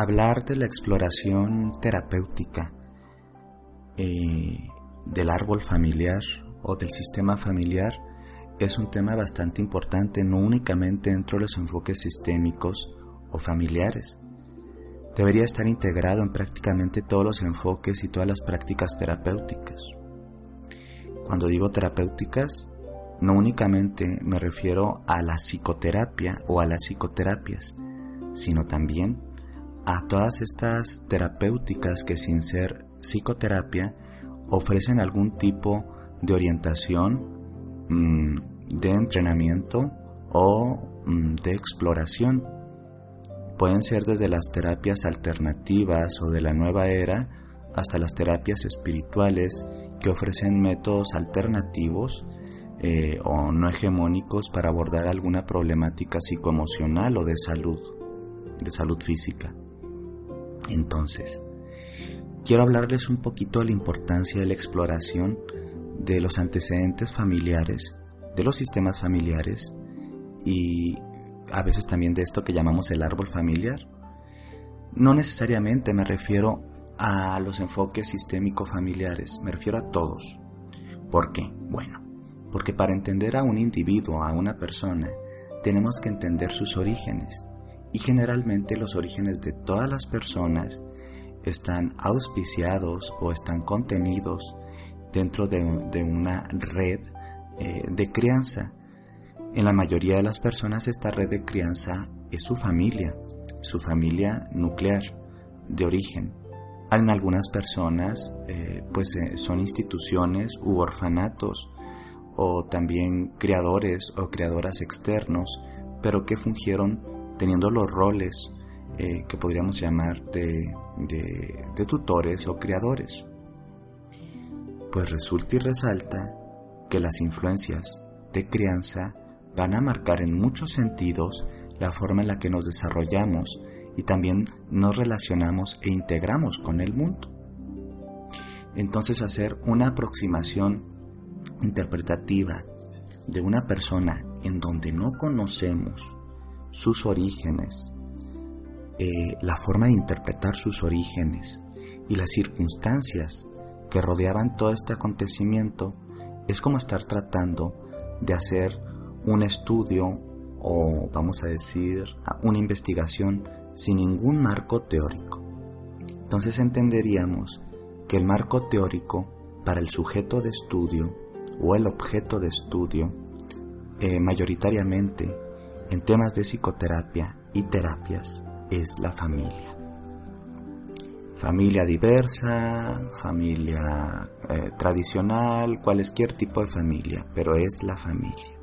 hablar de la exploración terapéutica eh, del árbol familiar o del sistema familiar es un tema bastante importante, no únicamente dentro de los enfoques sistémicos o familiares. Debería estar integrado en prácticamente todos los enfoques y todas las prácticas terapéuticas. Cuando digo terapéuticas, no únicamente me refiero a la psicoterapia o a las psicoterapias, sino también a todas estas terapéuticas que sin ser psicoterapia ofrecen algún tipo de orientación, mmm, de entrenamiento o mmm, de exploración. Pueden ser desde las terapias alternativas o de la nueva era hasta las terapias espirituales que ofrecen métodos alternativos eh, o no hegemónicos para abordar alguna problemática psicoemocional o de salud, de salud física. Entonces, quiero hablarles un poquito de la importancia de la exploración de los antecedentes familiares, de los sistemas familiares y a veces también de esto que llamamos el árbol familiar. No necesariamente me refiero a los enfoques sistémicos familiares, me refiero a todos. ¿Por qué? Bueno, porque para entender a un individuo, a una persona, tenemos que entender sus orígenes y generalmente los orígenes de todas las personas están auspiciados o están contenidos dentro de, una red eh, de crianza. En la mayoría de las personas esta red de crianza es su familia, su familia nuclear de origen. En algunas personas eh, pues eh, son instituciones u orfanatos o también criadores o criadoras externos, pero que fungieron teniendo los roles eh, que podríamos llamar de, de, de tutores o criadores. Pues resulta y resalta que las influencias de crianza van a marcar en muchos sentidos la forma en la que nos desarrollamos y también nos relacionamos e integramos con el mundo. Entonces hacer una aproximación interpretativa de una persona en donde no conocemos sus orígenes, eh, la forma de interpretar sus orígenes y las circunstancias que rodeaban todo este acontecimiento es como estar tratando de hacer un estudio o vamos a decir una investigación sin ningún marco teórico. Entonces entenderíamos que el marco teórico para el sujeto de estudio o el objeto de estudio eh, mayoritariamente en temas de psicoterapia y terapias es la familia. Familia diversa, familia eh, tradicional, cualquier tipo de familia, pero es la familia.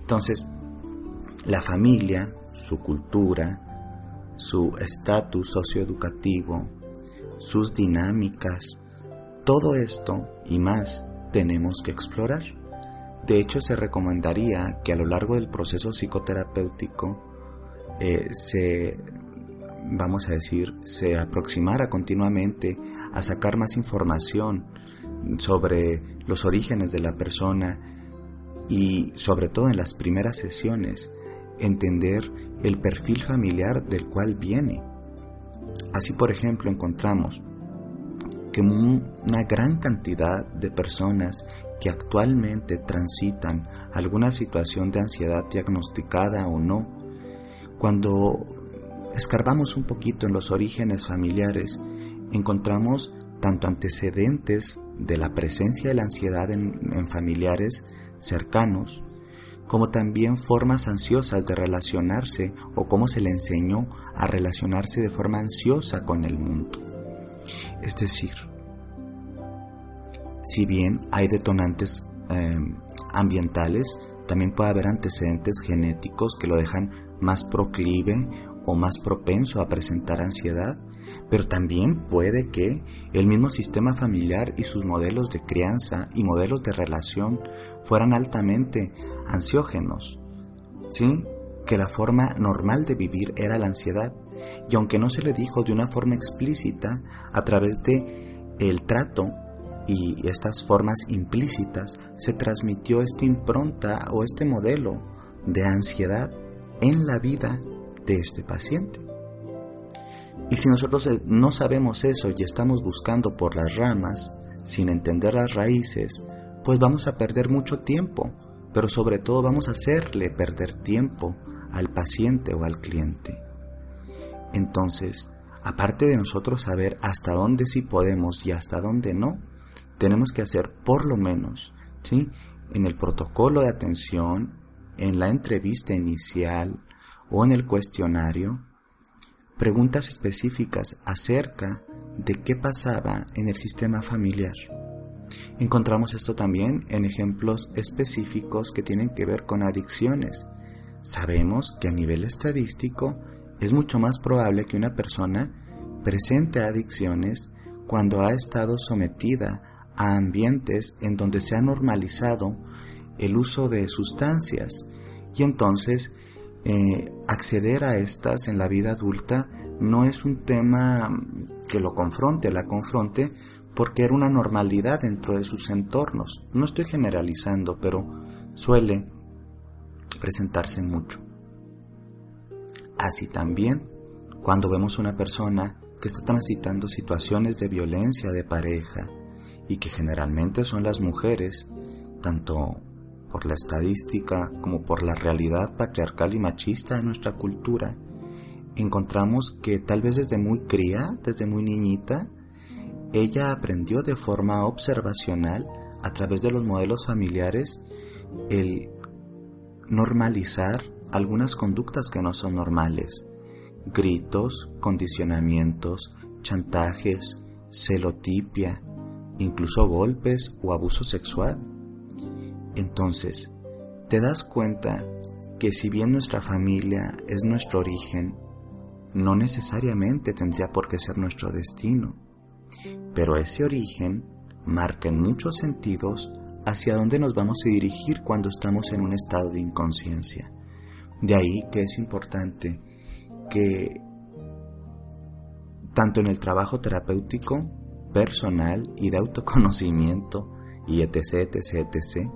Entonces, la familia, su cultura, su estatus socioeducativo, sus dinámicas, todo esto y más tenemos que explorar. De hecho, se recomendaría que a lo largo del proceso psicoterapéutico eh, se, vamos a decir, se aproximara continuamente a sacar más información sobre los orígenes de la persona y sobre todo en las primeras sesiones entender el perfil familiar del cual viene. Así, por ejemplo, encontramos que una gran cantidad de personas que actualmente transitan alguna situación de ansiedad diagnosticada o no, cuando escarbamos un poquito en los orígenes familiares, encontramos tanto antecedentes de la presencia de la ansiedad en, en familiares cercanos, como también formas ansiosas de relacionarse o cómo se le enseñó a relacionarse de forma ansiosa con el mundo. Es decir, si bien hay detonantes em, ambientales, también puede haber antecedentes genéticos que lo dejan más proclive o más propenso a presentar ansiedad, pero también puede que el mismo sistema familiar y sus modelos de crianza y modelos de relación fueran altamente ansiógenos, ¿sí? Que la forma normal de vivir era la ansiedad, y aunque no se le dijo de una forma explícita, a través de el trato y estas formas implícitas se transmitió esta impronta o este modelo de ansiedad en la vida de este paciente. Y si nosotros eh, no sabemos eso y estamos buscando por las ramas, sin entender las raíces, pues vamos a perder mucho tiempo, pero sobre todo vamos a hacerle perder tiempo al paciente o al cliente. Entonces, aparte de nosotros saber hasta dónde sí podemos y hasta dónde no, tenemos que hacer por lo menos, ¿sí? En el protocolo de atención, en la entrevista inicial o en el cuestionario, preguntas específicas acerca de qué pasaba en el sistema familiar. Encontramos esto también en ejemplos específicos que tienen que ver con adicciones. Sabemos que a nivel estadístico es mucho más probable que una persona presente adicciones cuando ha estado sometida a ambientes en donde se ha normalizado el uso de sustancias y entonces eh, acceder a estas en la vida adulta no es un tema que lo confronte, la confronte, porque era una normalidad dentro de sus entornos. No estoy generalizando, pero suele presentarse mucho. Así también, cuando vemos una persona que está transitando situaciones de violencia de pareja, y que generalmente son las mujeres, tanto por la estadística como por la realidad patriarcal y machista de nuestra cultura, encontramos que tal vez desde muy cría, desde muy niñita, ella aprendió de forma observacional a través de los modelos familiares el normalizar algunas conductas que no son normales, gritos, condicionamientos, chantajes, celotipia, incluso golpes o abuso sexual. Entonces, te das cuenta que si bien nuestra familia es nuestro origen, no necesariamente tendría por qué ser nuestro destino, pero ese origen marca en muchos sentidos hacia dónde nos vamos a dirigir cuando estamos en un estado de inconsciencia. De ahí que es importante que tanto en el trabajo terapéutico personal y de autoconocimiento y etc, etc, etc,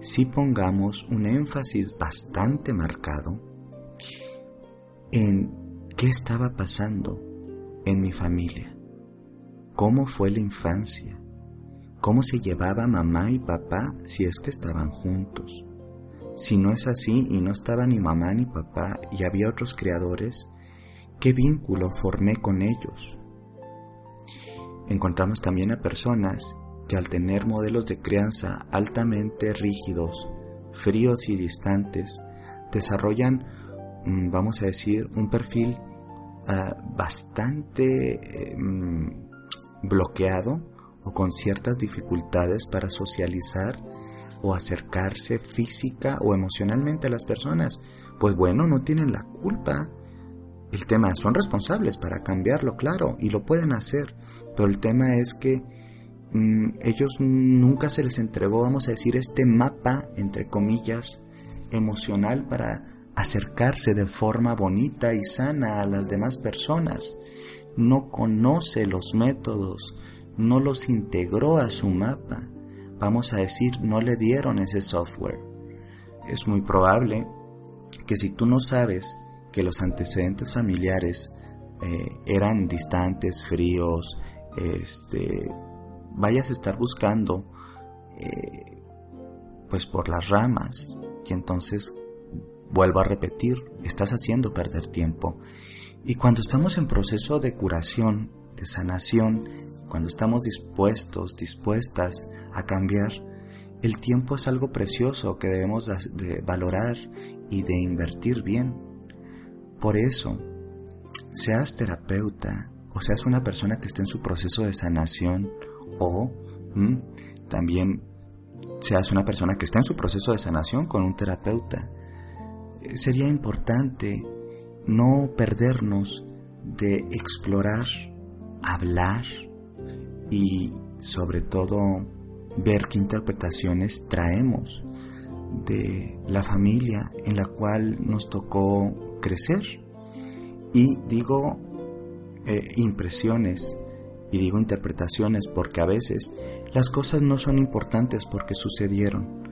si pongamos un énfasis bastante marcado en qué estaba pasando en mi familia, cómo fue la infancia, cómo se llevaba mamá y papá si es que estaban juntos. Si no es así y no estaba ni mamá ni papá y había otros criadores, ¿qué vínculo formé con ellos? Encontramos también a personas que al tener modelos de crianza altamente rígidos, fríos y distantes, desarrollan, mm, vamos a decir, un perfil ah, bastante em, bloqueado o con ciertas dificultades para socializar o acercarse física o emocionalmente a las personas. Pues bueno, no tienen la culpa. El tema son responsables para cambiarlo, claro, y lo pueden hacer, pero el tema es que mm, ellos nunca se les entregó, vamos a decir, este mapa, entre comillas, emocional para acercarse de forma bonita y sana a las demás personas. No conoce los métodos, no los integró a su mapa. Vamos a decir, no le dieron ese software. Es muy probable que si tú no sabes que los antecedentes familiares eh, eran distantes, fríos, este, vayas a estar buscando eh, pues por las ramas y entonces vuelvo a repetir, estás haciendo perder tiempo. Y cuando estamos en proceso de curación, de sanación, cuando estamos dispuestos, dispuestas a cambiar, El tiempo es algo precioso que debemos de valorar y de invertir bien. Por eso, seas terapeuta o seas una persona que esté en su proceso de sanación o también seas una persona que está en su proceso de sanación con un terapeuta, eh, sería importante no perdernos de explorar, hablar y sobre todo ver qué interpretaciones traemos de la familia en la cual nos tocó crecer. Y digo eh, impresiones y digo interpretaciones porque a veces las cosas no son importantes porque sucedieron,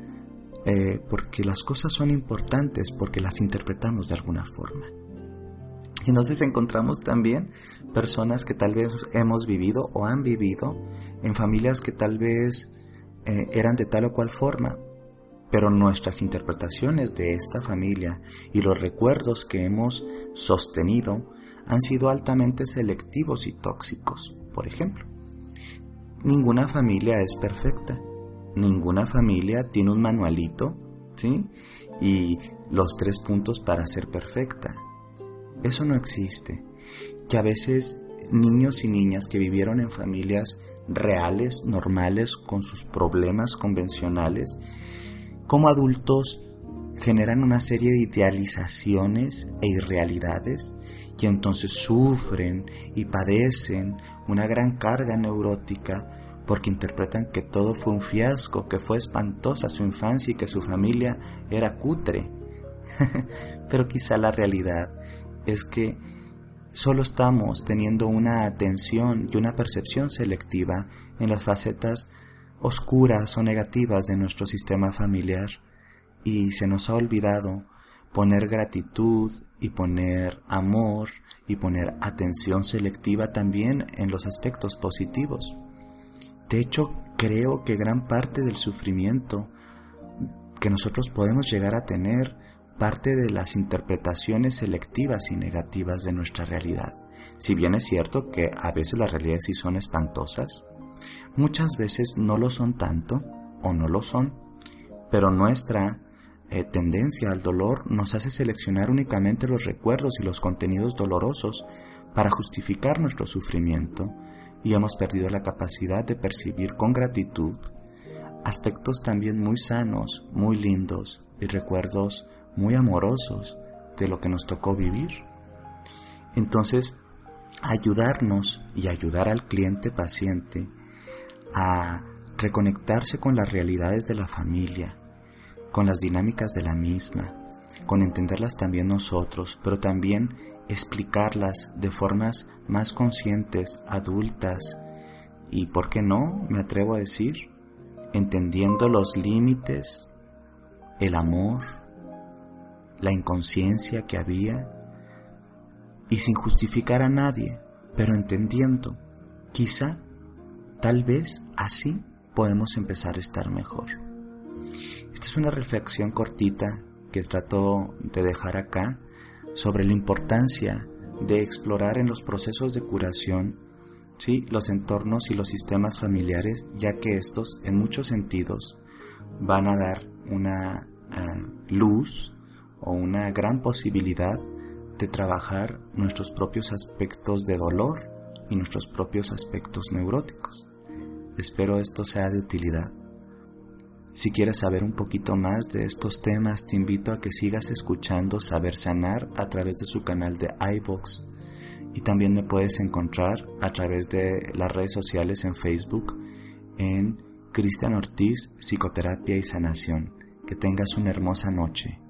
eh, porque las cosas son importantes porque las interpretamos de alguna forma. Y entonces encontramos también personas que tal vez hemos vivido o han vivido en familias que tal vez eh, eran de tal o cual forma, pero nuestras interpretaciones de esta familia y los recuerdos que hemos sostenido han sido altamente selectivos y tóxicos. Por ejemplo, ninguna familia es perfecta. Ninguna familia tiene un manualito, ¿sí? Y los tres puntos para ser perfecta. Eso no existe. Que a veces niños y niñas que vivieron en familias reales, normales, con sus problemas convencionales, como adultos generan una serie de idealizaciones e irrealidades y entonces sufren y padecen una gran carga neurótica porque interpretan que todo fue un fiasco, que fue espantosa su infancia y que su familia era cutre. Pero quizá la realidad es que solo estamos teniendo una atención y una percepción selectiva en las facetas oscuras o negativas de nuestro sistema familiar y se nos ha olvidado poner gratitud y poner amor y poner atención selectiva también en los aspectos positivos. De hecho, creo que gran parte del sufrimiento que nosotros podemos llegar a tener parte de las interpretaciones selectivas y negativas de nuestra realidad. Si bien es cierto que a veces las realidades sí son espantosas, Muchas veces no lo son tanto o no lo son, pero nuestra eh, tendencia al dolor nos hace seleccionar únicamente los recuerdos y los contenidos dolorosos para justificar nuestro sufrimiento y hemos perdido la capacidad de percibir con gratitud aspectos también muy sanos, muy lindos y recuerdos muy amorosos de lo que nos tocó vivir. Entonces, ayudarnos y ayudar al cliente paciente a reconectarse con las realidades de la familia, con las dinámicas de la misma, con entenderlas también nosotros, pero también explicarlas de formas más conscientes, adultas, y, ¿por qué no? Me atrevo a decir, entendiendo los límites, el amor, la inconsciencia que había, y sin justificar a nadie, pero entendiendo, quizá Tal vez así podemos empezar a estar mejor. Esta es una reflexión cortita que trato de dejar acá sobre la importancia de explorar en los procesos de curación ¿sí? los entornos y los sistemas familiares, ya que estos en muchos sentidos van a dar una eh, luz o una gran posibilidad de trabajar nuestros propios aspectos de dolor y nuestros propios aspectos neuróticos. Espero esto sea de utilidad. Si quieres saber un poquito más de estos temas, te invito a que sigas escuchando Saber Sanar a través de su canal de iBox y también me puedes encontrar a través de las redes sociales en Facebook en Cristian Ortiz Psicoterapia y Sanación. Que tengas una hermosa noche.